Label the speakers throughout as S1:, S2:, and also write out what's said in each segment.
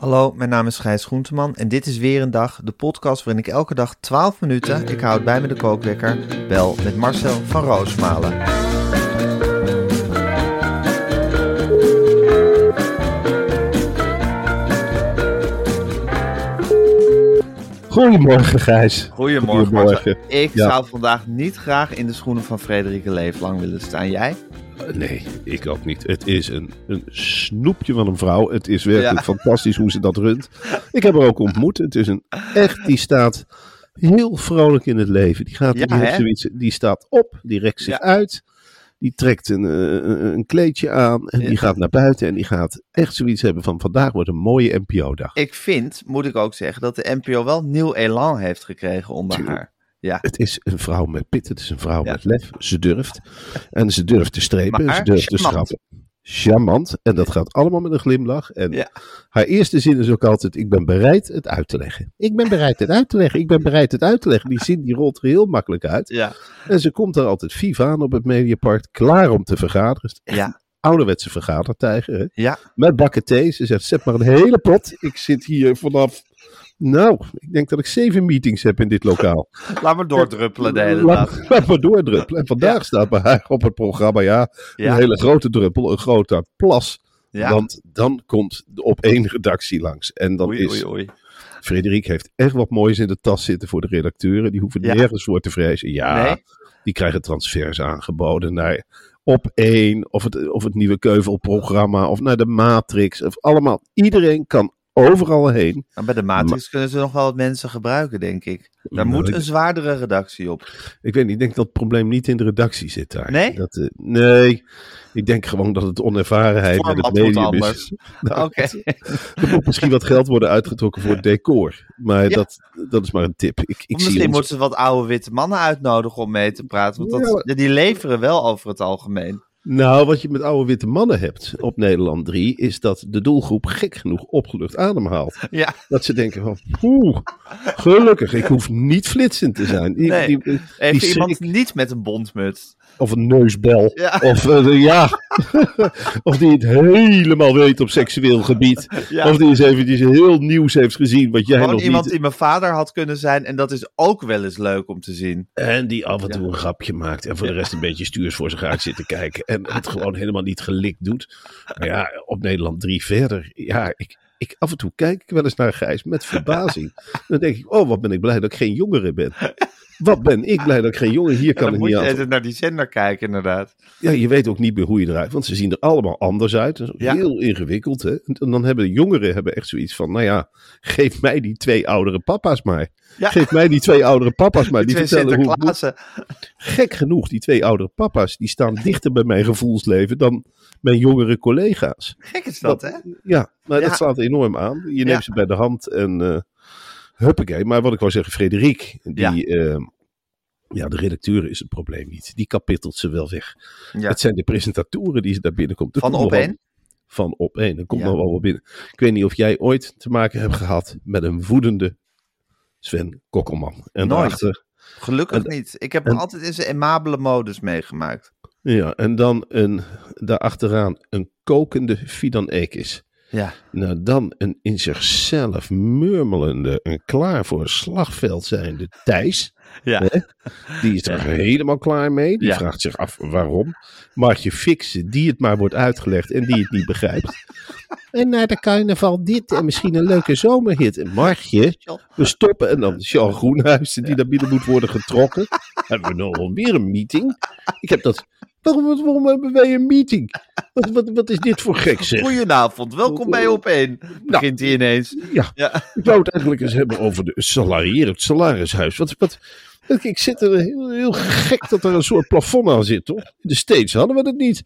S1: Hallo, mijn naam is Gijs Groenteman en dit is weer een dag, de podcast waarin ik elke dag 12 minuten, ik houd bij me de kookwekker, bel met Marcel van Roosmalen.
S2: Goedemorgen, Gijs.
S1: Goedemorgen. Ik
S2: Ja.
S1: zou vandaag niet graag in de schoenen van Frederike Leeflang willen staan. Jij?
S2: Eh, Nee, ik ook niet. Het is een, een snoepje van een vrouw. Het is werkelijk
S1: Ja.
S2: fantastisch hoe ze dat runt. Ik heb haar ook ontmoet. Het is een echt, die staat heel vrolijk in het leven. Die, gaat,
S1: Ja,
S2: die, heeft
S1: hè?
S2: zoiets, die staat op, die rekt zich
S1: Ja.
S2: uit. Die trekt een, eh, een, een kleedje aan en die gaat naar buiten. En die gaat echt zoiets hebben van vandaag wordt een mooie NPO-dag.
S1: Ik vind, moet ik ook zeggen, dat de NPO wel nieuw elan heeft gekregen onder haar. Ja,
S2: Het is een vrouw met pit. Het is een vrouw
S1: Ja.
S2: met lef. Ze durft. En ze durft te strepen.
S1: Maar
S2: ze durft te schrappen. Charmant. En dat gaat allemaal met een glimlach. En
S1: Ja.
S2: haar eerste zin is ook altijd: Ik ben bereid het uit te leggen. Ik ben bereid het uit te leggen. Ik ben bereid het uit te leggen. Die zin die rolt er heel makkelijk uit.
S1: ja,
S2: En ze komt er altijd vief aan op het Mediapark. Klaar om te vergaderen.
S1: Ja,
S2: ouderwetse vergadertijger. Hè?
S1: ja.
S2: Met bakken thee. Ze zegt: Zet maar een hele pot. Ik zit hier vanaf. Nou, ik denk dat ik zeven meetings heb in dit lokaal.
S1: Laat me doordruppelen de hele
S2: Laat,
S1: dag.
S2: laat maar doordruppelen. En vandaag staat bij haar op het programma, ja,
S1: Ja.
S2: een hele grote druppel, een grote plas.
S1: Ja.
S2: Want dan komt de op één redactie langs. En dan
S1: Oei,
S2: is,
S1: oei, oei.
S2: Frederik heeft echt wat moois in de tas zitten voor de redacteuren. Die hoeven nergens voor te vrezen. Ja,
S1: Nee?
S2: die krijgen transfers aangeboden naar op één, of het, of het nieuwe Keuvelprogramma, of naar de Matrix. Of allemaal, iedereen kan overal heen.
S1: Maar bij de Matrix kunnen ze nog wel wat mensen gebruiken, denk ik. Daar
S2: Nou,
S1: moet
S2: ik-
S1: een zwaardere redactie op.
S2: Ik weet niet, ik denk dat het probleem niet in de redactie zit daar.
S1: Nee?
S2: Dat, eh, nee, ik denk gewoon dat het onervarenheid met het medium is. Nou,
S1: Oké.
S2: Er moet misschien wat geld worden uitgetrokken voor het decor. Maar
S1: Ja.
S2: dat, dat is maar een tip. Ik, ik
S1: misschien
S2: ons-
S1: moeten ze wat oude witte mannen uitnodigen om mee te praten. Want dat, ja, die leveren wel over het algemeen.
S2: Nou, wat je met oude witte mannen hebt op Nederland 3... is dat de doelgroep gek genoeg opgelucht ademhaalt.
S1: Ja,
S2: Dat ze denken van, oeh, gelukkig, ik hoef niet flitsend te zijn. Die,
S1: Nee.
S2: die- die
S1: even
S2: schrik-
S1: iemand niet met een bondmuts.
S2: Of een neusbel.
S1: Ja.
S2: Of eh, ja. of die het helemaal weet op seksueel gebied.
S1: Ja.
S2: Of die eens eventjes heel nieuws heeft gezien wat jij
S1: Gewoon
S2: nog
S1: iemand
S2: niet...
S1: die mijn vader had kunnen zijn. En dat is ook wel eens leuk om te zien.
S2: En die af en toe een grapje maakt. En voor de rest een beetje stuurs voor zich uit zit te kijken. En het gewoon helemaal niet gelikt doet. Maar ja, op Nederland 3 verder. Ja, ik, ik, af en toe kijk ik wel eens naar Gijs met verbazing. Dan denk ik, oh wat ben ik blij dat ik geen jongere ben. Wat ben ik blij dat ik geen jongen hier kan
S1: dan
S2: ik
S1: moet
S2: niet
S1: je naar die zender kijken, inderdaad.
S2: Ja, je weet ook niet meer hoe je eruit. Want ze zien er allemaal anders uit. Dat is ook
S1: Ja.
S2: heel ingewikkeld. Hè? En dan hebben de jongeren hebben echt zoiets van: nou ja, geef mij die twee oudere papa's maar.
S1: Ja.
S2: Geef mij die twee oudere papa's maar.
S1: Die
S2: vertellen hoe.
S1: Sinterklaasen.
S2: Gek genoeg, die twee oudere papa's, die staan dichter bij mijn gevoelsleven dan mijn jongere collega's.
S1: Gek is dat, hè?
S2: Ja, maar
S1: Ja.
S2: dat slaat enorm aan. Je neemt
S1: Ja.
S2: ze bij de hand en eh huppakee. Maar wat ik wou zeggen, Frederik, die, eh, ja, de redacteur is het probleem niet. Die kapittelt ze wel weg.
S1: Ja.
S2: Het zijn de presentatoren die ze daar binnenkomt.
S1: Van op
S2: wel-
S1: één?
S2: Van op één. Er komt
S1: Ja.
S2: nog wel wat binnen. Ik weet niet of jij ooit te maken hebt gehad met een woedende Sven Kokkelman. En
S1: Nooit.
S2: daarachter,
S1: Gelukkig
S2: En-
S1: niet. Ik heb
S2: en-
S1: hem altijd in zijn aimabele modus meegemaakt.
S2: ja, en dan een, daarachteraan een kokende Fidan Ekis.
S1: Ja.
S2: Nou, dan een in zichzelf murmelende, een klaar voor een slagveld zijnde Thijs.
S1: Ja.
S2: Hè? Die is er helemaal klaar mee. Die
S1: Ja.
S2: vraagt zich af waarom. Martje Fixen, die het maar wordt uitgelegd en die het niet begrijpt. En na de carnaval dit en misschien een leuke zomerhit. En Martje, we stoppen. En dan Charles Groenhuizen die naar binnen moet worden getrokken. Hebben we nou alweer een meeting? Ik heb dat... Waarom, waarom hebben wij een meeting? Wat, wat, wat is dit voor gek zeg?
S1: Goedenavond, welkom bij op één. Begint hij ineens.
S2: Ja,
S1: Ja.
S2: ik wou het eigenlijk eens hebben over de salarier, het salarishuis. Wat, wat, ik zit er heel, heel gek dat er een soort plafond aan zit, toch? In de States hadden we dat niet.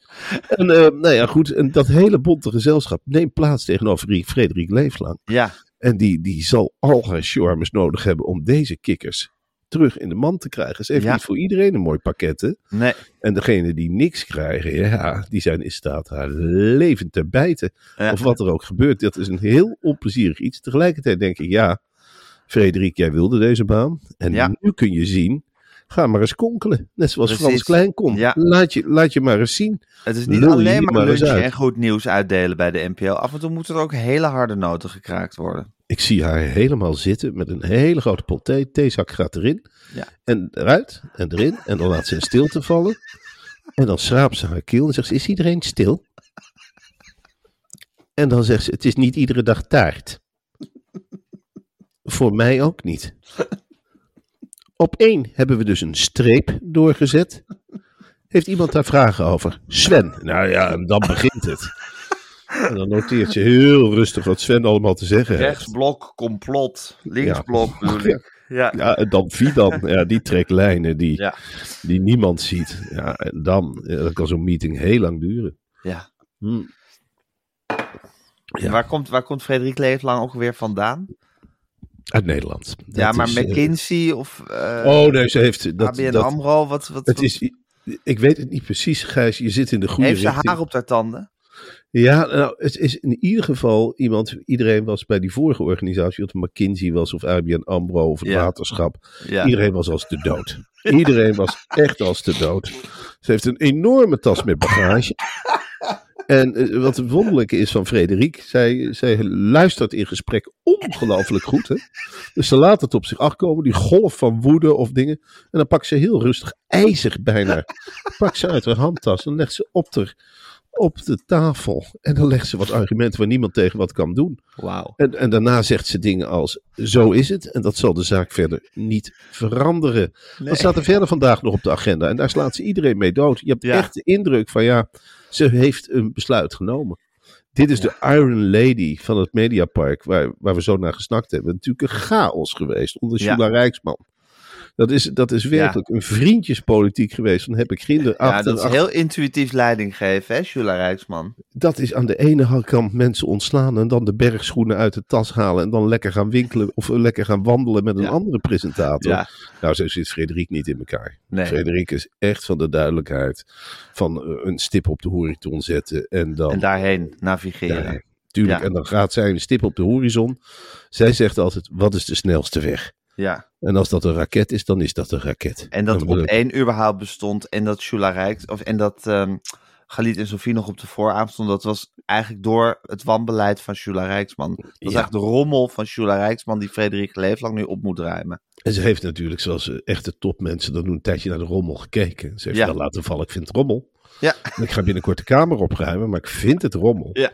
S2: En eh, nou ja, goed, en dat hele bonte gezelschap neemt plaats tegenover Frederik Leeflang.
S1: Ja,
S2: En die, die zal al haar charmes nodig hebben om deze kikkers terug in de man te krijgen. Ze heeft
S1: Ja.
S2: niet voor iedereen een mooi pakket, hè?
S1: nee.
S2: En degenen die niks krijgen, ja, die zijn in staat haar levend te bijten.
S1: Ja.
S2: Of wat er ook gebeurt. Dat is een heel onplezierig iets. Tegelijkertijd denk ik, ja, Frederik, jij wilde deze baan. En
S1: Ja.
S2: nu kun je zien, ga maar eens konkelen. Net zoals
S1: Precies.
S2: Frans Klein kon.
S1: Ja.
S2: Laat, je, laat je maar eens zien.
S1: Het is niet
S2: Lul
S1: alleen maar,
S2: maar uit.
S1: en goed nieuws uitdelen bij de NPO. Af en toe moeten er ook hele harde noten gekraakt worden.
S2: Ik zie haar helemaal zitten met een hele grote pot thee. Theezak gaat erin.
S1: Ja.
S2: En eruit en erin. En dan laat ze in stilte vallen. En dan schraapt ze haar keel en zegt ze, is iedereen stil? En dan zegt ze, het is niet iedere dag taart. Voor mij ook niet. Op één hebben we dus een streep doorgezet. Heeft iemand daar vragen over? Sven. Nou ja, en dan begint het. En dan noteert ze heel rustig wat Sven allemaal te zeggen heeft.
S1: Rechtsblok, complot. Linksblok, bedoel ik. Ja.
S2: Ja, en dan Fidan, ja, die trekt lijnen die,
S1: Ja.
S2: die niemand ziet. Ja, en dan, ja, kan zo'n meeting heel lang duren.
S1: ja.
S2: Hm. Ja.
S1: Waar, komt, waar komt Frederik Leeflang ook weer vandaan?
S2: Uit Nederland.
S1: ja, maar
S2: is, eh,
S1: McKinsey of eh
S2: oh nee, ze heeft... Dat,
S1: ABN
S2: dat,
S1: AMRO? Wat, wat,
S2: het is, ik weet het niet precies, Gijs. Je zit in de goede
S1: heeft ze
S2: richting.
S1: haar op haar tanden?
S2: Ja, nou, het is in ieder geval iemand... Iedereen was bij die vorige organisatie, of het McKinsey was, of ABN AMRO, of het
S1: Ja.
S2: waterschap.
S1: Ja.
S2: Iedereen was als de dood. Iedereen was echt als de dood. Ze heeft een enorme tas met bagage. En eh, wat het wonderlijke is van Frederik, zij, zij luistert in gesprek ongelooflijk goed. Hè? Dus ze laat het op zich afkomen, die golf van woede of dingen. En dan pakt ze heel rustig, ijzig bijna, pakt ze uit haar handtas en legt ze op de, op de tafel. En dan legt ze wat argumenten waar niemand tegen wat kan doen.
S1: Wauw.
S2: En, en daarna zegt ze dingen als: Zo is het. En dat zal de zaak verder niet veranderen. Dat staat er verder vandaag nog op de agenda. En daar slaat ze iedereen mee dood. Je hebt
S1: Ja.
S2: echt de indruk van: ja, ze heeft een besluit genomen. Dit is de Iron Lady van het Mediapark, waar, waar we zo naar gesnakt hebben. Natuurlijk een chaos geweest onder. Sheila Rijksman. Dat is, dat is werkelijk een vriendjespolitiek geweest. Dan heb ik ginder
S1: Ja, dat is
S2: achter-
S1: heel intuïtief leiding geven, hè, Jula Rijksman.
S2: dat is aan de ene kant mensen ontslaan en dan de bergschoenen uit de tas halen en dan lekker gaan winkelen of lekker gaan wandelen met een
S1: Ja.
S2: andere presentator.
S1: Ja.
S2: Nou, zo zit Frederik niet in elkaar.
S1: Nee.
S2: Frederik is echt van de duidelijkheid van eh, een stip op de horizon zetten en dan...
S1: En daarheen navigeren.
S2: Tuurlijk.
S1: Ja.
S2: En dan gaat zij een stip op de horizon. Zij zegt altijd, wat is de snelste weg?
S1: Ja.
S2: En als dat een raket is, dan is dat een raket.
S1: En dat
S2: Dan
S1: op één überhaupt bestond en dat Jula Rijks, of, en dat ehm Galit en Sofie nog op de vooravond stond, dat was eigenlijk door het wanbeleid van Jula Rijksman. Dat was
S2: Ja.
S1: eigenlijk de rommel van Jula Rijksman die Frederik Leeflang nu op moet ruimen.
S2: En ze heeft natuurlijk, zoals echte topmensen dat doen, een tijdje naar de rommel gekeken. Ze heeft
S1: Ja.
S2: laten vallen, ik vind het rommel.
S1: Ja.
S2: Ik ga binnenkort de kamer opruimen, maar ik vind het rommel.
S1: Ja.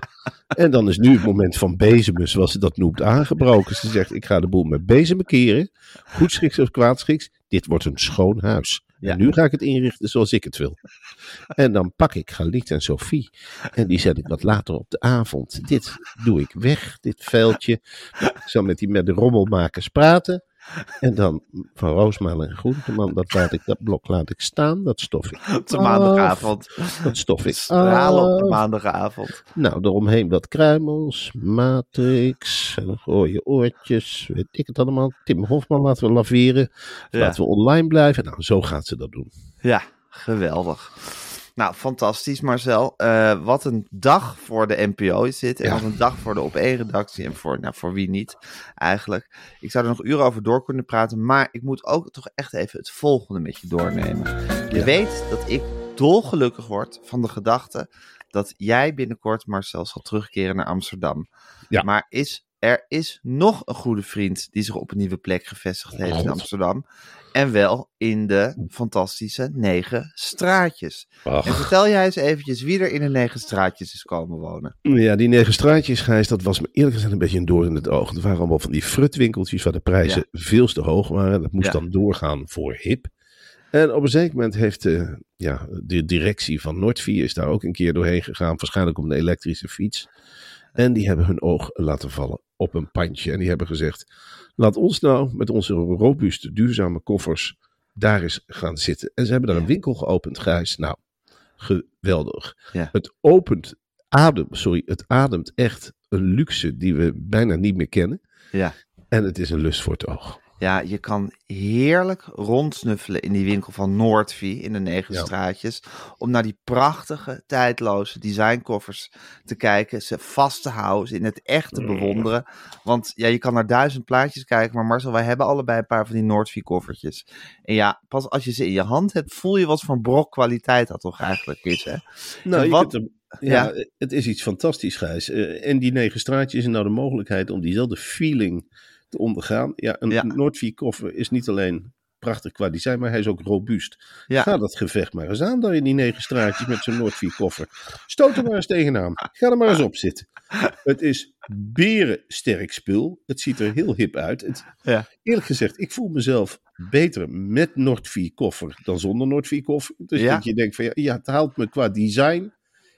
S2: En dan is nu het moment van bezemen, zoals ze dat noemt, aangebroken. Ze zegt, ik ga de boel met bezemen keren. Goed schiks of kwaad schiks. Dit wordt een schoon huis.
S1: Ja.
S2: En nu ga ik het inrichten zoals ik het wil. En dan pak ik Galit en Sophie. En die zet ik wat later op de avond. Dit doe ik weg, dit. Nou, ik zal met die met de rommelmakers praten. En dan van Roosmalen en Groenteman, dat, laat ik, dat blok laat ik staan, dat stof ik.
S1: Op de
S2: af.
S1: maandagavond.
S2: Dat stof ik.
S1: Stralen op de
S2: af.
S1: maandagavond.
S2: Nou, eromheen wat kruimels, matrix, rode oortjes, weet ik het allemaal. Tim Hofman laten we laveren.
S1: Ja.
S2: Laten we online blijven. Nou, zo gaat ze dat doen.
S1: Ja, geweldig. Nou, fantastisch Marcel. Eh, wat een dag voor de NPO is dit. En
S2: Ja.
S1: wat een dag voor de Op1-redactie. En voor, nou, voor wie niet, eigenlijk. Ik zou er nog uren over door kunnen praten. Maar ik moet ook toch echt even het volgende met je doornemen. Je weet dat ik dolgelukkig word van de gedachte... dat jij binnenkort, Marcel, zal terugkeren naar Amsterdam.
S2: Ja.
S1: Maar is er is nog een goede vriend die zich op een nieuwe plek gevestigd heeft in. Amsterdam. En wel in de fantastische negen straatjes. En
S2: Ach,
S1: vertel jij eens eventjes wie er in de negen straatjes is komen wonen.
S2: ja, die negen straatjes, Gijs, dat was me eerlijk gezegd een beetje een door in het oog. Er waren allemaal van die frutwinkeltjes waar de prijzen veel te hoog waren. Dat moest
S1: Ja.
S2: dan doorgaan voor hip. En op een zeker moment heeft de, ja, de directie van Noordvie is daar ook een keer doorheen gegaan. Waarschijnlijk op een elektrische fiets. En die hebben hun oog laten vallen op een pandje. En die hebben gezegd, laat ons nou met onze robuuste, duurzame koffers daar eens gaan zitten. En ze hebben daar een winkel geopend, Gijs. Nou, geweldig.
S1: Ja.
S2: Het opent adem, sorry, het ademt echt een luxe die we bijna niet meer kennen.
S1: Ja.
S2: En het is een lust voor het oog.
S1: Ja, je kan heerlijk rondsnuffelen in die winkel van Noordvie in de negen
S2: Ja.
S1: straatjes. Om naar die prachtige, tijdloze designkoffers te kijken. Ze vast te houden, ze in het echt te bewonderen. Want ja, je kan naar duizend plaatjes kijken. Maar Marcel, wij hebben allebei een paar van die Noordvie koffertjes. En ja, pas als je ze in je hand hebt, voel je wat voor een brok kwaliteit dat toch eigenlijk is. Hè?
S2: Nou,
S1: En wat-
S2: ja,
S1: Ja.
S2: het is iets fantastisch, Gijs. Eh, en die negen straatjes is nou de mogelijkheid om diezelfde feeling te ondergaan. Ja, een
S1: Ja.
S2: Noordvie koffer is niet alleen prachtig qua design, maar hij is ook robuust.
S1: Ja.
S2: Ga dat gevecht maar eens aan daar in die negen straatjes met zo'n Noordvie koffer. Stoot er maar eens tegenaan. Ga er maar eens op zitten. Het is berensterk spul. Het ziet er heel hip uit. Het,
S1: Ja.
S2: Eerlijk gezegd, ik voel mezelf beter met Noordvie koffer dan zonder Noordvie koffer. Dus
S1: Ja.
S2: dat je denkt van ja, ja, het haalt me qua design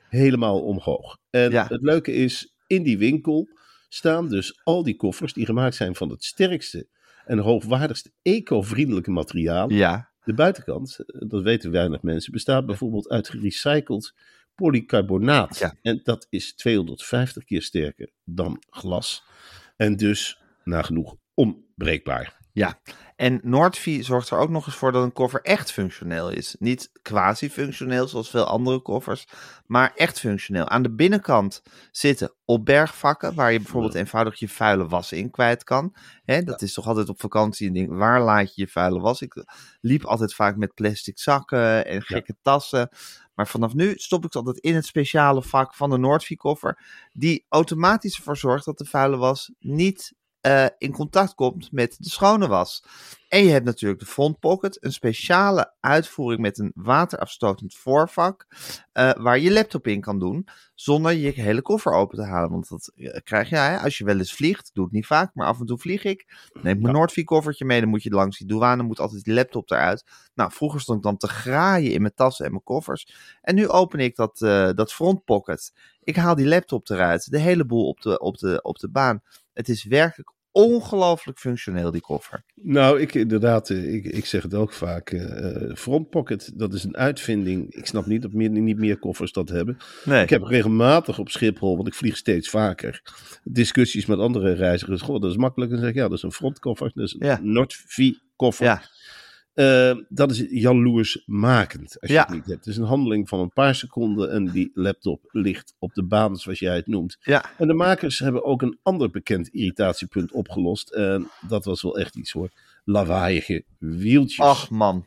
S2: helemaal omhoog. En het leuke is, in die winkel staan dus al die koffers die gemaakt zijn van het sterkste en hoogwaardigste eco-vriendelijke materiaal.
S1: Ja,
S2: De buitenkant, eh, dat weten weinig mensen, bestaat bijvoorbeeld uit gerecycled polycarbonaat.
S1: Ja.
S2: En dat is 250 keer sterker dan glas. En dus nagenoeg onbreekbaar.
S1: Ja, en Noordvie zorgt er ook nog eens voor dat een koffer echt functioneel is. Niet quasi-functioneel zoals veel andere koffers, maar echt functioneel. Aan de binnenkant zitten opbergvakken waar je bijvoorbeeld eenvoudig je vuile was in kwijt kan. Dat is toch altijd op vakantie een ding. Waar laat je je vuile was? Ik liep altijd vaak met plastic zakken en gekke tassen. Maar vanaf nu stop ik het altijd in het speciale vak van de Noordvie koffer. Die automatisch ervoor zorgt dat de vuile was niet eh, in contact komt met de schone was. En je hebt natuurlijk de front pocket, een speciale uitvoering met een waterafstotend voorvak, eh, waar je laptop in kan doen, zonder je hele koffer open te halen. Want dat eh, krijg je, hè, als je wel eens vliegt, doe het niet vaak, maar af en toe vlieg ik. Neem mijn Noordvie koffertje mee, dan moet je langs die douane, moet altijd die laptop eruit. Nou, vroeger stond ik dan te graaien in mijn tassen en mijn koffers. En nu open ik dat, dat front pocket. Ik haal die laptop eruit, de hele boel op de, op de, op de baan. Het is werkelijk ongelooflijk functioneel, die koffer.
S2: Nou, ik inderdaad, eh, ik, ik zeg het ook vaak. eh front pocket, dat is een uitvinding. Ik snap niet dat meer, niet meer koffers dat hebben.
S1: Nee.
S2: Ik heb regelmatig op Schiphol, want ik vlieg steeds vaker, discussies met andere reizigers. Goh, dat is makkelijk. En dan zeg ik, ja, dat is een frontkoffer. Dat is een
S1: Ja.
S2: Nordvie-koffer.
S1: Ja,
S2: Eh, dat is jaloersmakend als je
S1: Ja.
S2: het niet hebt. Het is een handeling van een paar seconden en die laptop ligt op de baan zoals jij het noemt.
S1: ja,
S2: En de makers hebben ook een ander bekend irritatiepunt opgelost. En dat was wel echt iets hoor. Lawaaiige wieltjes.
S1: ach man.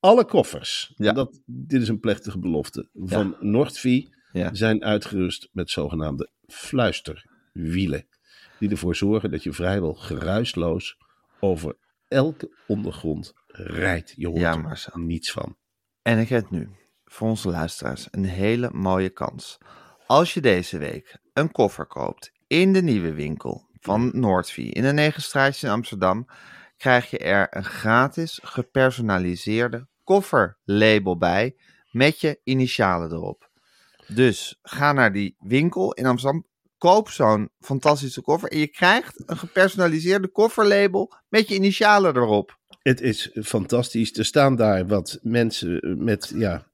S2: Alle koffers,
S1: Ja.
S2: dat, dit is een plechtige belofte, van Nordvie
S1: Ja.
S2: zijn uitgerust met zogenaamde fluisterwielen. Die ervoor zorgen dat je vrijwel geruisloos over elke ondergrond rijdt. Je hoort
S1: Ja,
S2: er
S1: Marcel.
S2: niets van.
S1: En ik heb nu voor onze luisteraars een hele mooie kans. Als je deze week een koffer koopt in de nieuwe winkel van Noordvie in de negen straatjes in Amsterdam, krijg je er een gratis gepersonaliseerde kofferlabel bij met je initialen erop. Dus ga naar die winkel in Amsterdam, koop zo'n fantastische koffer en je krijgt een gepersonaliseerde kofferlabel met je initialen erop.
S2: Het is fantastisch. Er staan daar wat mensen met, ja,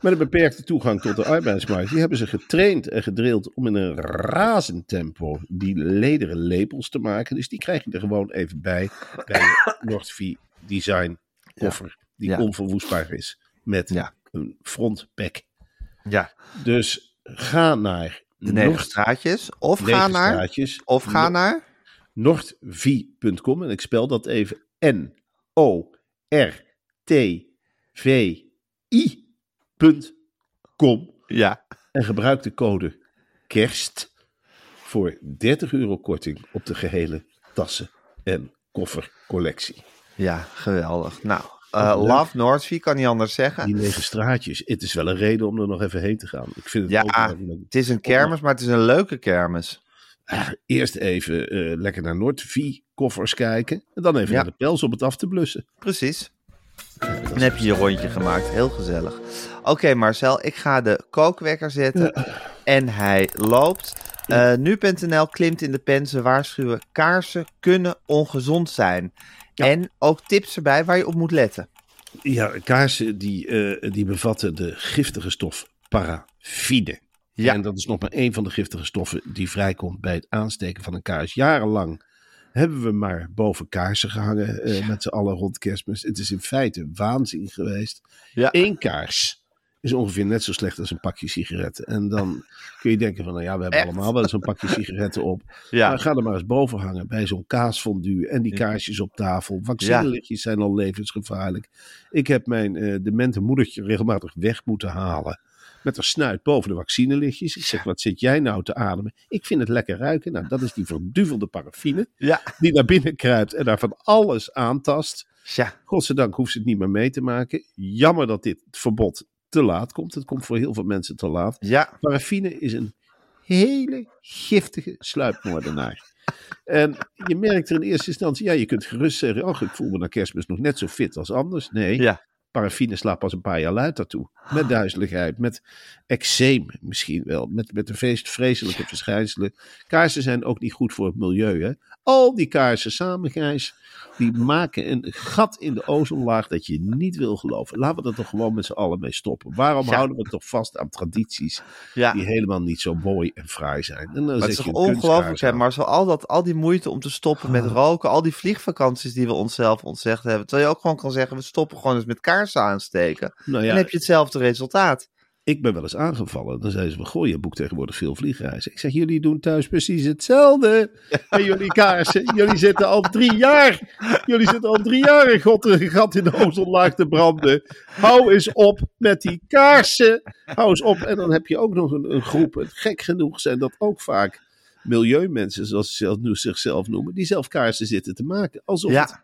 S2: met een beperkte toegang tot de arbeidsmarkt. Die hebben ze getraind en gedrild om in een razend tempo die lederen labels te maken. Dus die krijg je er gewoon even bij. Bij je Nordvie Design koffer. Die
S1: Ja.
S2: onverwoestbaar is. Met
S1: Ja.
S2: een frontpack.
S1: Ja,
S2: Dus ga naar
S1: de negen straatjes. Of ga naar...
S2: straatjes.
S1: Of ga naar...
S2: Nordvie.com. En ik spel dat even N-O-R-T-V-I.com.
S1: Ja.
S2: En gebruik de code KERST voor 30 euro korting op de gehele tassen en koffercollectie.
S1: Ja, geweldig. Nou,
S2: leuk.
S1: Love Northvie kan niet anders zeggen.
S2: Die lege straatjes, het is wel een reden om er nog even heen te gaan. Ik vind het
S1: Ja, het is een kermis, maar het is een leuke kermis.
S2: Ah, eerst even eh, lekker naar Noordvie koffers kijken. En dan even
S1: Ja.
S2: naar de pels om het af te blussen.
S1: Precies. Dan heb je je rondje gemaakt. Heel gezellig. Oké Marcel, ik ga de kookwekker zetten. En hij loopt. Eh, Nu.nl klimt in de pen. Ze waarschuwen kaarsen kunnen ongezond zijn.
S2: Ja.
S1: En ook tips erbij waar je op moet letten.
S2: Ja, kaarsen die, eh, die bevatten de giftige stof paraffine.
S1: Ja.
S2: En dat is nog maar één van de giftige stoffen die vrijkomt bij het aansteken van een kaars. Jarenlang hebben we maar boven kaarsen gehangen eh, met z'n allen rond kerstmis. Het is in feite waanzin geweest.
S1: Ja.
S2: Eén kaars is ongeveer net zo slecht als een pakje sigaretten. En dan kun je denken van, nou ja, we hebben
S1: Echt?
S2: allemaal wel eens een pakje sigaretten op.
S1: Ja.
S2: Maar ga er maar eens boven hangen bij zo'n kaasfondue en die kaarsjes op tafel. Vaccinelichtjes zijn al levensgevaarlijk. Ik heb mijn eh demente moedertje regelmatig weg moeten halen. Met haar snuit boven de vaccinelichtjes. Ik zeg, wat zit jij nou te ademen? Ik vind het lekker ruiken. Nou, dat is die verduvelde paraffine.
S1: Ja.
S2: Die naar binnen kruipt en daar van alles aantast.
S1: Tja.
S2: Godzijdank hoeft ze het niet meer mee te maken. Jammer dat dit verbod te laat komt. Het komt voor heel veel mensen te laat.
S1: Ja.
S2: Paraffine is een hele giftige sluipmoordenaar. En je merkt er in eerste instantie, ja, je kunt gerust zeggen, oh, ik voel me na kerstmis nog net zo fit als anders. Nee,
S1: Ja.
S2: paraffine slaat pas een paar jaar luid daartoe. Met duizeligheid, met eczeem misschien wel, met, met de feest vreselijke verschijnselen. Kaarsen zijn ook niet goed voor het milieu. Hè? Al die kaarsen samen, Gijs, die maken een gat in de ozonlaag dat je niet wil geloven. Laten we er toch gewoon met z'n allen mee stoppen. Waarom
S1: Ja.
S2: houden we toch vast aan tradities
S1: Ja.
S2: die helemaal niet zo mooi en fraai zijn? En dan
S1: het is toch ongelooflijk, hè. Marcel? Al, dat, al die moeite om te stoppen met
S2: Ah.
S1: roken, al die vliegvakanties die we onszelf ontzegd hebben. Terwijl je ook gewoon kan zeggen, we stoppen gewoon eens met kaarsen aansteken.
S2: Nou ja,
S1: Dan heb je hetzelfde resultaat.
S2: ik ben wel eens aangevallen. Dan zeiden ze, van, goh, je boekt tegenwoordig veel vliegreizen. Ik zeg, jullie doen thuis precies hetzelfde. En jullie kaarsen, jullie zitten al drie jaar. Jullie zitten al drie jaar een gat, een gat in de ozonlaag te branden. Hou eens op met die kaarsen. Hou eens op. En dan heb je ook nog een, een groep. En gek genoeg zijn dat ook vaak milieumensen, zoals ze zelf, nu zichzelf noemen, die zelf kaarsen zitten te maken. Alsof,
S1: Ja.
S2: het,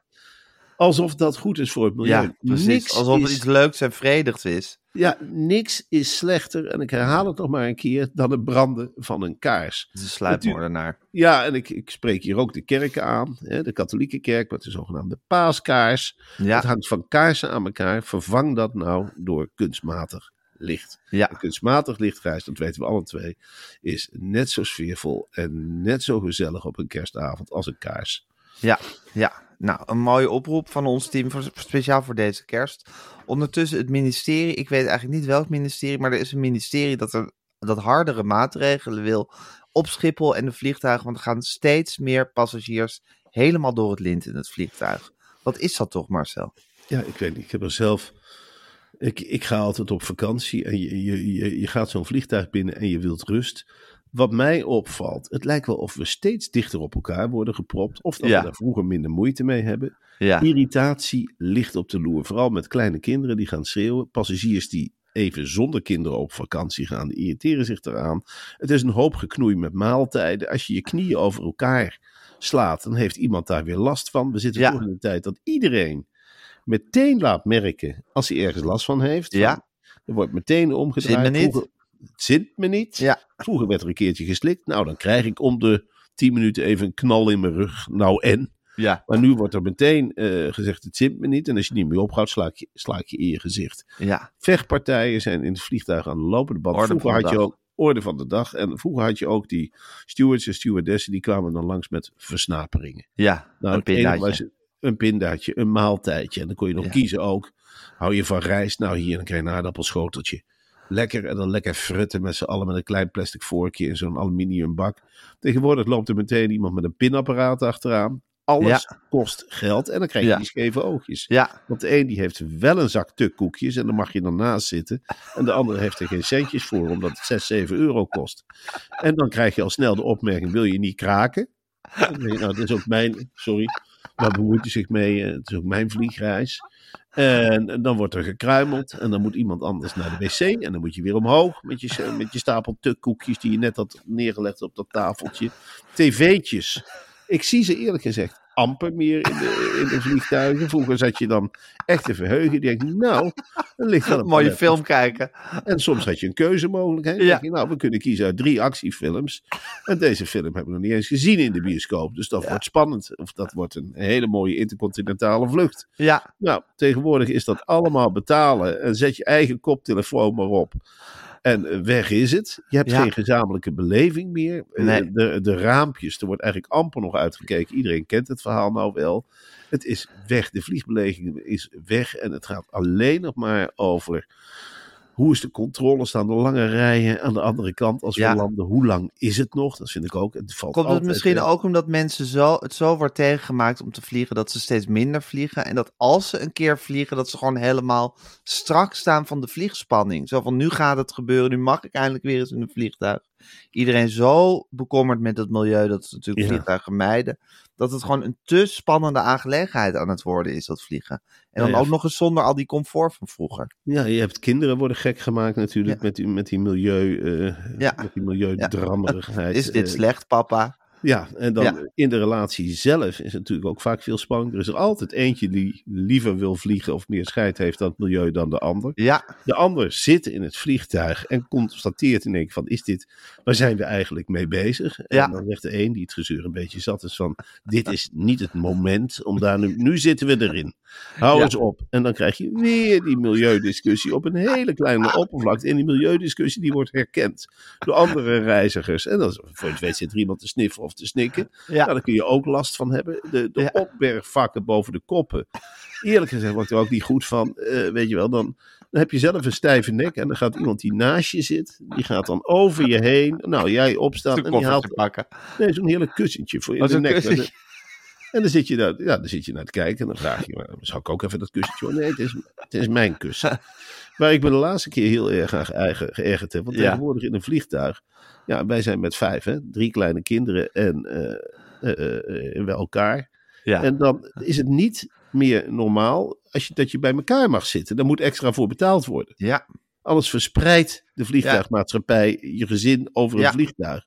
S2: alsof dat goed is voor het milieu.
S1: Ja, precies.
S2: Niks
S1: Alsof het
S2: is-
S1: iets leuks en vredigs is.
S2: ja, niks is slechter, en ik herhaal het nog maar een keer, dan het branden van een kaars.
S1: Het is een sluipmoordenaar.
S2: Ja, en ik, ik spreek hier ook de kerken aan, hè, de katholieke kerk met de zogenaamde paaskaars.
S1: Ja,
S2: Het hangt van kaarsen aan elkaar. Vervang dat nou door kunstmatig licht.
S1: ja.
S2: Kunstmatig licht, Gijs, dat weten we alle twee, is net zo sfeervol en net zo gezellig op een kerstavond als een kaars.
S1: Ja, ja. Nou, een mooie oproep van ons team, speciaal voor deze kerst. Ondertussen het ministerie, ik weet eigenlijk niet welk ministerie, maar er is een ministerie dat, er, dat hardere maatregelen wil op Schiphol en de vliegtuigen. Want er gaan steeds meer passagiers helemaal door het lint in het vliegtuig. Wat is dat toch, Marcel?
S2: Ja, ik weet niet. Ik heb er zelf. Ik, ik ga altijd op vakantie en je, je, je, je gaat zo'n vliegtuig binnen en je wilt rust. Wat mij opvalt, het lijkt wel of we steeds dichter op elkaar worden gepropt. Of dat
S1: Ja.
S2: we daar vroeger minder moeite mee hebben.
S1: Ja,
S2: Irritatie ligt op de loer. Vooral met kleine kinderen die gaan schreeuwen. Passagiers die even zonder kinderen op vakantie gaan, die irriteren zich eraan. Het is een hoop geknoei met maaltijden. Als je je knieën over elkaar slaat, dan heeft iemand daar weer last van. We zitten
S1: Ja.
S2: toch in een tijd dat iedereen meteen laat merken als hij ergens last van heeft.
S1: Ja.
S2: Van, Er wordt meteen omgedraaid. Vroeger- het zint me niet.
S1: Ja.
S2: Vroeger werd er een keertje geslikt. Nou, dan krijg ik om de tien minuten even een knal in mijn rug. Nou en?
S1: ja,
S2: Maar nu wordt er meteen eh, gezegd, het zint me niet. En als je niet meer ophoudt, sla ik je, sla ik je in je gezicht.
S1: ja,
S2: Vechtpartijen zijn in het vliegtuig aan de lopende band.
S1: Orde
S2: vroeger
S1: van de
S2: had je ook orde van de dag. En vroeger had je ook die stewards en stewardessen, die kwamen dan langs met versnaperingen.
S1: ja.
S2: Nou,
S1: een pindaatje.
S2: was een pindaatje, een maaltijdje. En dan kon je nog
S1: Ja.
S2: kiezen ook. Hou je van rijst? Nou, hier, dan krijg je een aardappelschoteltje. Lekker en dan lekker frutten met z'n allen met een klein plastic vorkje in zo'n aluminium bak. Tegenwoordig loopt er meteen iemand met een pinapparaat achteraan. Alles kost geld en dan krijg je
S1: Ja.
S2: die scheve oogjes.
S1: Ja,
S2: Want de een die heeft wel een zak tukkoekjes en dan mag je ernaast zitten. En de andere heeft er geen centjes voor omdat het 6, 7 euro kost. En dan krijg je al snel de opmerking, wil je niet kraken? Nou, dat is ook mijn, sorry, daar bemoeit hij zich mee. eh, Het is ook mijn vliegreis. En dan wordt er gekruimeld en dan moet iemand anders naar de wc. En dan moet je weer omhoog met je, met je stapel tukkoekjes die je net had neergelegd op dat tafeltje. TV'tjes. Ik zie ze eerlijk gezegd amper meer in de, in de vliegtuigen. Vroeger zat je dan echt te verheugen. Je denkt, nou, er ligt wel een
S1: Mooie film kijken.
S2: En soms had je een keuzemogelijkheid. Dan
S1: Ja.
S2: je, nou, we kunnen kiezen uit drie actiefilms. En deze film hebben we nog niet eens gezien in de bioscoop. Dus dat wordt spannend. Of dat wordt een hele mooie intercontinentale vlucht.
S1: Ja,
S2: Nou, tegenwoordig is dat allemaal betalen. En zet je eigen koptelefoon maar op. En eh, weg is het. Je hebt
S1: Ja.
S2: geen gezamenlijke beleving meer. Eh,
S1: Nee.
S2: De, de raampjes, er wordt eigenlijk amper nog uitgekeken. Iedereen kent het verhaal nou wel. Het is weg. De vliegbeleving is weg. En het gaat alleen nog maar over hoe is de controle? Staan er lange rijen aan de andere kant als we
S1: Ja.
S2: landen? Hoe lang is het nog? Dat vind ik ook. Het valt
S1: komt het misschien ook omdat mensen zo, het zo wordt tegengemaakt om te vliegen dat ze steeds minder vliegen. En dat als ze een keer vliegen, dat ze gewoon helemaal strak staan van de vliegspanning. Zo van nu gaat het gebeuren, nu mag ik eindelijk weer eens in een vliegtuig. Iedereen zo bekommerd met het milieu dat ze natuurlijk
S2: Ja.
S1: vliegtuigen mijden. Dat het gewoon een te spannende aangelegenheid aan het worden is, dat vliegen. En dan
S2: Ja, ja.
S1: ook nog eens zonder al die comfort van vroeger.
S2: Ja, je hebt kinderen worden gek gemaakt natuurlijk
S1: Ja.
S2: met, die, met die milieu,
S1: Ja.
S2: met die milieudrammerigheid.
S1: Is dit
S2: eh.
S1: slecht, papa?
S2: Ja, en dan
S1: Ja.
S2: in de relatie zelf is het natuurlijk ook vaak veel spanning. Er is er altijd eentje die liever wil vliegen of meer scheid heeft aan het milieu dan de ander.
S1: Ja,
S2: De ander zit in het vliegtuig en constateert in één keer van, is dit, waar zijn we eigenlijk mee bezig? En
S1: Ja.
S2: dan zegt de een, die het gezeur een beetje zat, is van, dit is niet het moment om daar nu, nu zitten we erin. Hou
S1: Ja.
S2: eens op. En dan krijg je weer die milieudiscussie op een hele kleine oppervlakte. En die milieudiscussie die wordt herkend door andere reizigers. En dan, voor het weet zit er iemand te sniffen of te snikken.
S1: ja.
S2: Nou, daar kun je ook last van hebben. De, de
S1: Ja.
S2: opbergvakken boven de koppen. Eerlijk gezegd word ik er ook niet goed van. Eh, weet je wel, dan, dan heb je zelf een stijve nek. En dan gaat iemand die naast je zit. Die gaat dan over je heen. Nou, jij opstaan.
S1: Een
S2: En die haalt
S1: pakken.
S2: nee, zo'n heerlijk kussentje voor je
S1: Oh,
S2: de nek.
S1: kussentje.
S2: En dan zit, je daar, ja, dan zit je naar te kijken. En dan vraag je, maar, zou ik ook even dat kussentje? Nee, het is, het is mijn kussen. Waar ik me de laatste keer heel erg aan geërgerd, geërgerd heb. Want
S1: Ja.
S2: tegenwoordig in een vliegtuig. Ja, wij zijn met vijf, hè? Drie kleine kinderen en bij elkaar.
S1: Ja.
S2: En dan is het niet meer normaal als je, dat je bij elkaar mag zitten. Daar moet extra voor betaald worden.
S1: ja.
S2: Anders verspreidt de vliegtuigmaatschappij je gezin over een
S1: Ja.
S2: vliegtuig.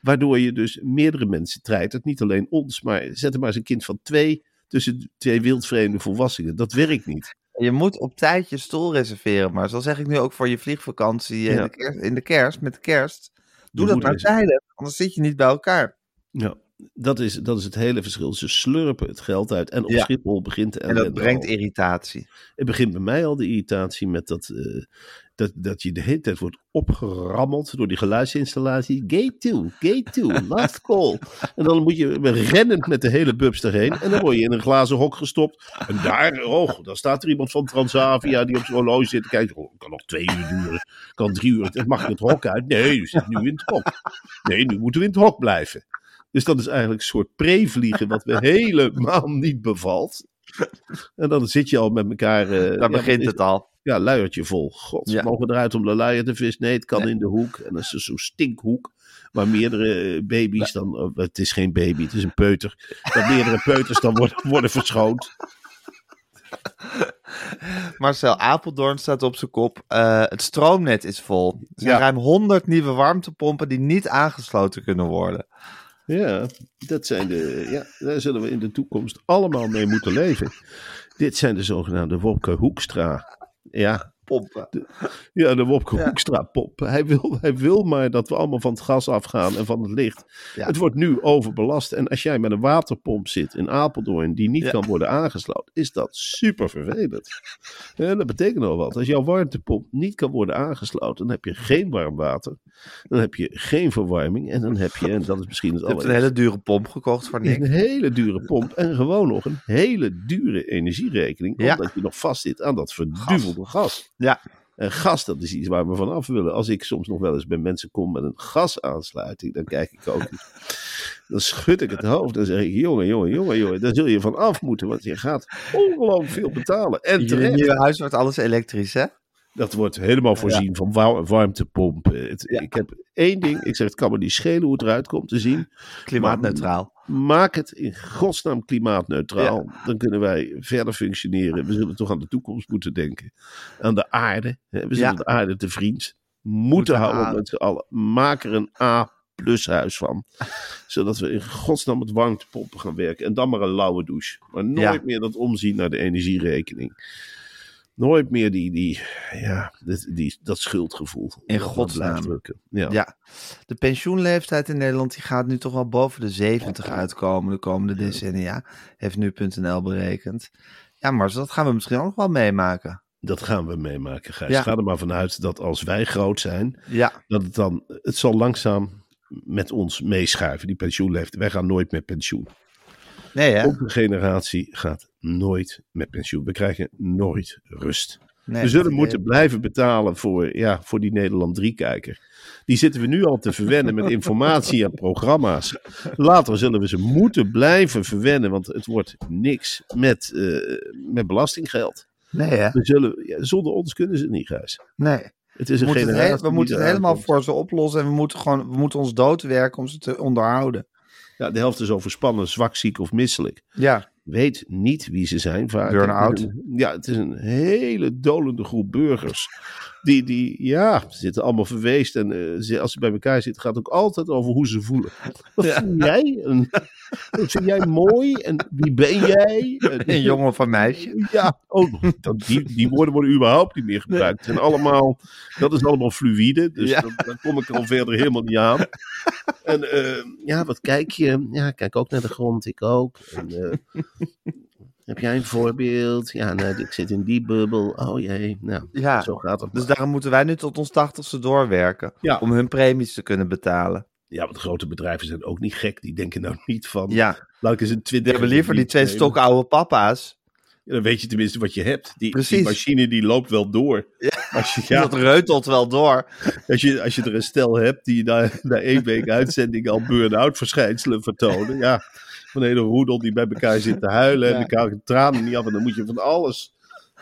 S2: Waardoor je dus meerdere mensen treitert. Niet alleen ons, maar zet er maar eens een kind van twee tussen twee wildvreemde volwassenen. Dat werkt niet.
S1: Je moet op tijd je stoel reserveren. Maar zo zeg ik nu ook voor je vliegvakantie in, de, kerst, in de kerst, met de kerst. Doe dat maar tijdig, anders zit je niet bij elkaar.
S2: Ja, dat is, dat is het hele verschil. Ze slurpen het geld uit. En op
S1: Ja.
S2: Schiphol begint de
S1: En dat brengt
S2: al.
S1: irritatie.
S2: Het begint bij mij al de irritatie met dat, eh, dat, dat je de hele tijd wordt opgerammeld door die geluidsinstallatie. Gate 2, gate 2, last call. En dan moet je rennend met de hele bubs erheen. En dan word je in een glazen hok gestopt. En daar, oh, daar staat er iemand van Transavia die op zijn horloge zit te kijken. Oh, kan nog twee uur duren, kan drie uur. Het mag het hok uit? Nee, je zit nu in het hok. Nee, nu moeten we in het hok blijven. Dus dat is eigenlijk een soort pre-vliegen wat me helemaal niet bevalt. En dan zit je al met elkaar... eh,
S1: Daar
S2: ja,
S1: begint het al.
S2: Ja, luiertje vol. God,
S1: Ja.
S2: mogen eruit om de luier te vissen? Nee, het kan
S1: Nee.
S2: in de hoek. En dat is zo'n stinkhoek. Waar meerdere eh, baby's dan... oh, het is geen baby, het is een peuter. Dat meerdere peuters dan worden, worden verschoond.
S1: Marcel Apeldoorn staat op zijn kop. Eh, het stroomnet is vol. Er zijn
S2: Ja.
S1: ruim 100 nieuwe warmtepompen die niet aangesloten kunnen worden.
S2: Ja, dat zijn de... Ja, daar zullen we in de toekomst allemaal mee moeten leven. Dit zijn de zogenaamde Wopke Hoekstra. Ja,
S1: Pompen.
S2: Ja, de Wopke
S1: Ja.
S2: Hoekstra pop. Hij wil, hij wil maar dat we allemaal van het gas afgaan en van het licht.
S1: Ja.
S2: Het wordt nu overbelast. En als jij met een waterpomp zit in Apeldoorn die niet
S1: Ja.
S2: kan worden aangesloten, is dat super vervelend. En dat betekent nog wat. Als jouw warmtepomp niet kan worden aangesloten, dan heb je geen warm water. Dan heb je geen verwarming. En dan heb je, en dat is misschien het
S1: Je hebt een hele dure pomp gekocht voor
S2: een hele dure pomp en gewoon nog een hele dure energierekening. Omdat je nog vast zit aan dat verduvelde gas.
S1: Ja.
S2: En gas, dat is iets waar we van af willen. Als ik soms nog wel eens bij mensen kom met een gasaansluiting, dan kijk ik ook. Dan schud ik het hoofd. Dan zeg ik: jongen, jongen, jongen, jongen, daar zul je van af moeten. Want je gaat ongelooflijk veel betalen. En
S1: In je
S2: terecht.
S1: nieuwe huis wordt alles elektrisch, hè?
S2: Dat wordt helemaal voorzien van wa- warmtepompen. Het,
S1: Ja.
S2: Ik heb één ding. Ik zeg, het kan me niet schelen hoe het eruit komt te zien.
S1: Klimaatneutraal.
S2: Maak het in godsnaam klimaatneutraal. Dan kunnen wij verder functioneren. We zullen toch aan de toekomst moeten denken. Aan de aarde. hè. We zullen de aarde te vriend moeten
S1: Moeten
S2: houden met z'n allen. Maak er een A plus huis van. Zodat we in godsnaam met warmtepompen gaan werken. En dan maar een lauwe douche. Maar nooit meer dat omzien naar de energierekening. Nooit meer die, die, ja, dit- die, dat schuldgevoel.
S1: In
S2: Dat
S1: godsnaam.
S2: Ja.
S1: Ja, de pensioenleeftijd in Nederland die gaat nu toch wel boven de 70 uitkomen de komende decennia. Heeft nu.nl berekend. Ja, maar dat gaan we misschien ook nog wel meemaken.
S2: Dat gaan we meemaken, Gijs.
S1: Ja.
S2: Ga er maar vanuit dat als wij groot zijn,
S1: Ja,
S2: dat het dan, het zal langzaam met ons meeschuiven, die pensioenleeftijd. Wij gaan nooit met pensioen.
S1: Nee hè?
S2: Onze generatie gaat nooit met pensioen. We krijgen nooit rust.
S1: Nee,
S2: we zullen moeten blijven betalen voor, ja, voor die Nederland 3-kijker. Die zitten we nu al te verwennen met informatie en programma's. Later zullen we ze moeten blijven verwennen, want het wordt niks met, eh, met belastinggeld.
S1: Nee hè?
S2: We zullen, ja, zonder ons kunnen ze het niet, Gijs.
S1: Nee.
S2: Het is
S1: We
S2: een
S1: moeten het, he- we moeten het helemaal voor ze oplossen en we moeten, gewoon, we moeten ons doodwerken om ze te onderhouden.
S2: Ja, de helft is overspannen, zwak, ziek of misselijk.
S1: Ja,
S2: Weet niet wie ze zijn vaak.
S1: Burn-out.
S2: Ja, het is een hele dolende groep burgers. Die, die ja, ze zitten allemaal verweest. En eh, als ze bij elkaar zitten, gaat het ook altijd over hoe ze voelen. Wat vind jij? En, wat vind jij mooi? En wie ben jij? En-
S1: een jongen of een meisje.
S2: Ja, oh, dat, die, die woorden worden überhaupt niet meer gebruikt. En allemaal, dat is allemaal fluïde. Dus
S1: Ja.
S2: dan, dan kom ik er al verder helemaal niet aan. En eh, ja, wat kijk je? Ja, ik kijk ook naar de grond. Ik ook. En, eh, heb jij een voorbeeld? Ja, nee, ik zit in die bubbel. Oh jee, nou,
S1: Ja,
S2: zo gaat het.
S1: dus
S2: maar.
S1: daarom moeten wij nu tot ons tachtigste doorwerken.
S2: Ja.
S1: Om hun premies te kunnen betalen.
S2: Ja, want grote bedrijven zijn ook niet gek. Die denken nou niet van,
S1: Ja,
S2: laat ik eens een twintig.
S1: hebben liever die twee stokoude papa's.
S2: Ja, dan weet je tenminste wat je hebt. Die, die machine die loopt wel door. Als je, ja,
S1: Dat reutelt wel door.
S2: Als je, als je er een stel hebt die na, na één week uitzending al burn-out verschijnselen vertonen. Ja, van een hele roedel die bij elkaar zit te huilen en
S1: Ja.
S2: elkaar de tranen niet af. En dan moet je van alles.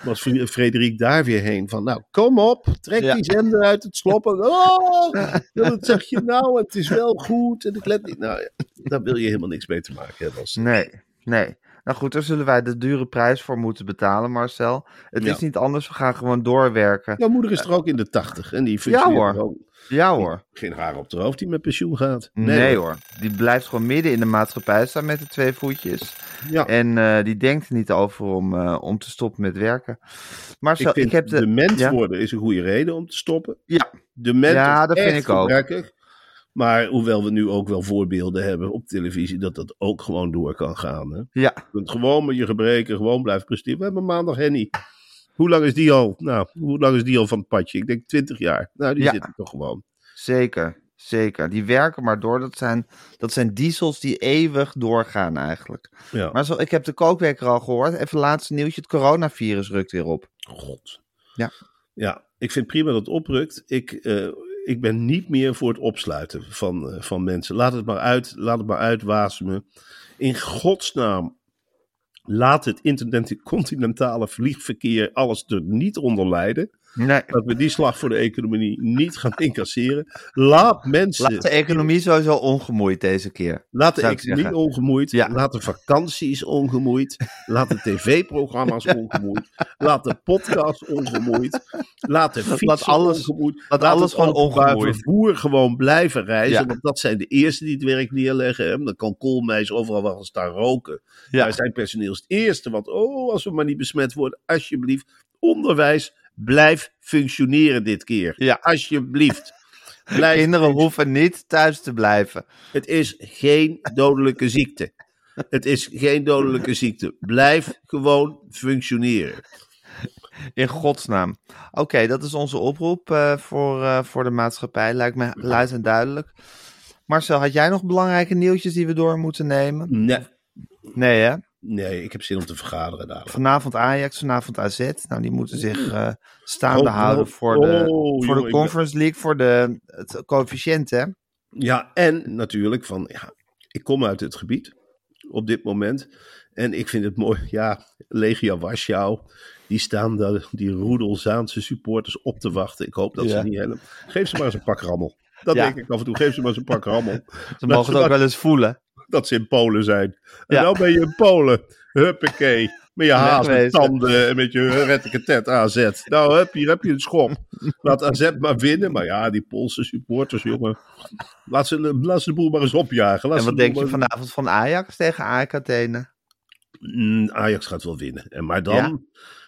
S2: Was Frederik daar weer heen van, nou kom op, trek
S1: Ja.
S2: die zender uit het sloppen. Oh, wat zeg je nou? Het is wel goed en ik let niet. Nou ja, daar wil je helemaal niks mee te maken hebben. Als,
S1: Nee, nee. Nou goed, daar zullen wij de dure prijs voor moeten betalen, Marcel. Het
S2: Ja.
S1: is niet anders, we gaan gewoon doorwerken.
S2: Jouw moeder is er ook in de tachtig en die functioneert
S1: hoor.
S2: gewoon.
S1: Ja hoor.
S2: Geen haar op de hoofd die met pensioen gaat.
S1: Nee, hoor. Die blijft gewoon midden in de maatschappij staan met de twee voetjes.
S2: Ja.
S1: En eh, die denkt er niet over om, eh, om te stoppen met werken. Maar
S2: Ik vind
S1: ik heb de.
S2: dement
S1: ja.
S2: worden is een goede reden om te stoppen.
S1: Ja.
S2: Dement
S1: Ja,
S2: is
S1: dat vind ik ook.
S2: Maar hoewel we nu ook wel voorbeelden hebben op televisie, dat dat ook gewoon door kan gaan. Hè?
S1: Ja,
S2: Je kunt gewoon met je gebreken gewoon blijven presteren. We hebben maandag Henny. Hoe lang is die al? Nou, hoe lang is die al van het padje? Ik denk 20 jaar. Nou, die
S1: Ja.
S2: zit er toch gewoon.
S1: zeker. Zeker. Die werken maar door. Dat zijn, dat zijn diesels die eeuwig doorgaan eigenlijk.
S2: Ja.
S1: Maar zo, ik heb de kookwekker al gehoord. Even laatste nieuwtje. Het coronavirus rukt weer op.
S2: God.
S1: Ja.
S2: Ja, ik vind prima dat het oprukt. Ik, eh, ik ben niet meer voor het opsluiten van, eh, van mensen. Laat het maar uit, laat het maar uitwasemen. In godsnaam, laat het intercontinentale vliegverkeer alles er niet onder lijden.
S1: Nee.
S2: Dat we die slag voor de economie niet gaan incasseren. Laat mensen,
S1: Laat de economie sowieso ongemoeid deze keer.
S2: laat de economie
S1: zeggen.
S2: ongemoeid.
S1: Ja.
S2: Laat de vakanties ongemoeid. Laat de tv-programma's ongemoeid. Laat de podcast ongemoeid. Laat de fietsen
S1: Laat alles-
S2: ongemoeid.
S1: laat alles gewoon ongemoeid.
S2: vervoer gewoon blijven reizen.
S1: Ja.
S2: Want dat zijn de eerste die het werk neerleggen. Hè. Dan kan Koolmeis overal wel staan roken.
S1: Ja.
S2: Maar zijn personeel is het eerste. Want oh, als we maar niet besmet worden. Alsjeblieft. Onderwijs, blijf functioneren dit keer.
S1: Ja.
S2: Alsjeblieft. Blijf
S1: Kinderen hoeven niet thuis te blijven.
S2: het is geen dodelijke ziekte. Het is geen dodelijke ziekte. Blijf gewoon functioneren.
S1: In godsnaam. Oké, dat is onze oproep eh, voor, eh, voor de maatschappij. Lijkt me luid en duidelijk. Marcel, had jij nog belangrijke nieuwtjes die we door moeten nemen?
S2: Nee,
S1: Nee, hè?
S2: Nee ik heb zin om te vergaderen dadelijk.
S1: Vanavond Ajax, vanavond AZ. Nou, die moeten zich eh, staande
S2: Oh,
S1: houden
S2: oh,
S1: voor de,
S2: oh,
S1: voor de Conference League, voor de, het coëfficiënt, hè?
S2: Ja, en natuurlijk van, ja, ik kom uit het gebied op dit moment. En ik vind het mooi, ja, Legia Warschau. Die staan daar, die roedelzaanse supporters op te wachten. Ik hoop dat
S1: Ja.
S2: ze niet helpen. Geef ze maar eens een pak rammel. Dat
S1: Ja.
S2: denk ik af en toe. Geef ze maar eens een pak rammel.
S1: Ze mogen het ook wel eens voelen.
S2: Dat ze in Polen zijn. En
S1: Ja.
S2: nou ben je in Polen. Huppakee. Met je haas, met
S1: Wegwezen.
S2: tanden en met je rettiketet AZ. Nou, hup, hier heb je een schop. Laat AZ maar winnen. Maar ja, die Poolse supporters, jongen. Laat ze, laat ze de boel maar eens opjagen. Laat
S1: En wat
S2: de
S1: denk je
S2: maar-
S1: vanavond van Ajax tegen AEK Athene?
S2: Mm, Ajax gaat wel winnen. En maar dan
S1: Ja?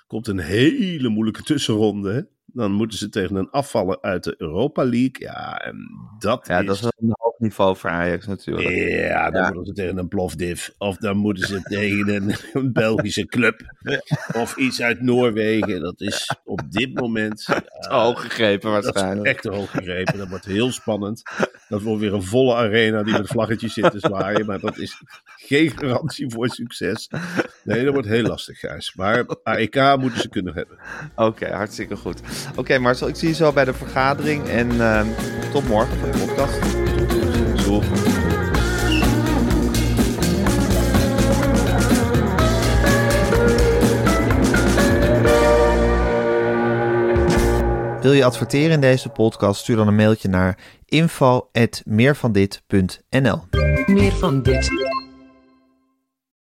S2: komt een hele moeilijke tussenronde. hè. Dan moeten ze tegen een afvaller uit de Europa League. Ja, en dat
S1: Ja,
S2: is...
S1: dat is een niveau voor Ajax natuurlijk.
S2: Ja, dan
S1: Ja.
S2: moeten ze tegen een Plovdiv. Of dan moeten ze tegen een, een Belgische club. Of iets uit Noorwegen. Dat is op dit moment...
S1: Te hoog gegrepen
S2: Dat is
S1: waarschijnlijk.
S2: echt te hoog gegrepen. Dat wordt heel spannend. Dat wordt weer een volle arena die met vlaggetjes zit te zwaaien. Maar dat is geen garantie voor succes. Nee, dat wordt heel lastig, Gijs. Maar AEK moeten ze kunnen hebben.
S1: Oké, hartstikke goed. Oké Marcel, ik zie je zo bij de vergadering en ehm, tot morgen voor de podcast. Wil je adverteren in deze podcast? Stuur dan een mailtje naar info@meervandit.nl.
S3: Meer van dit.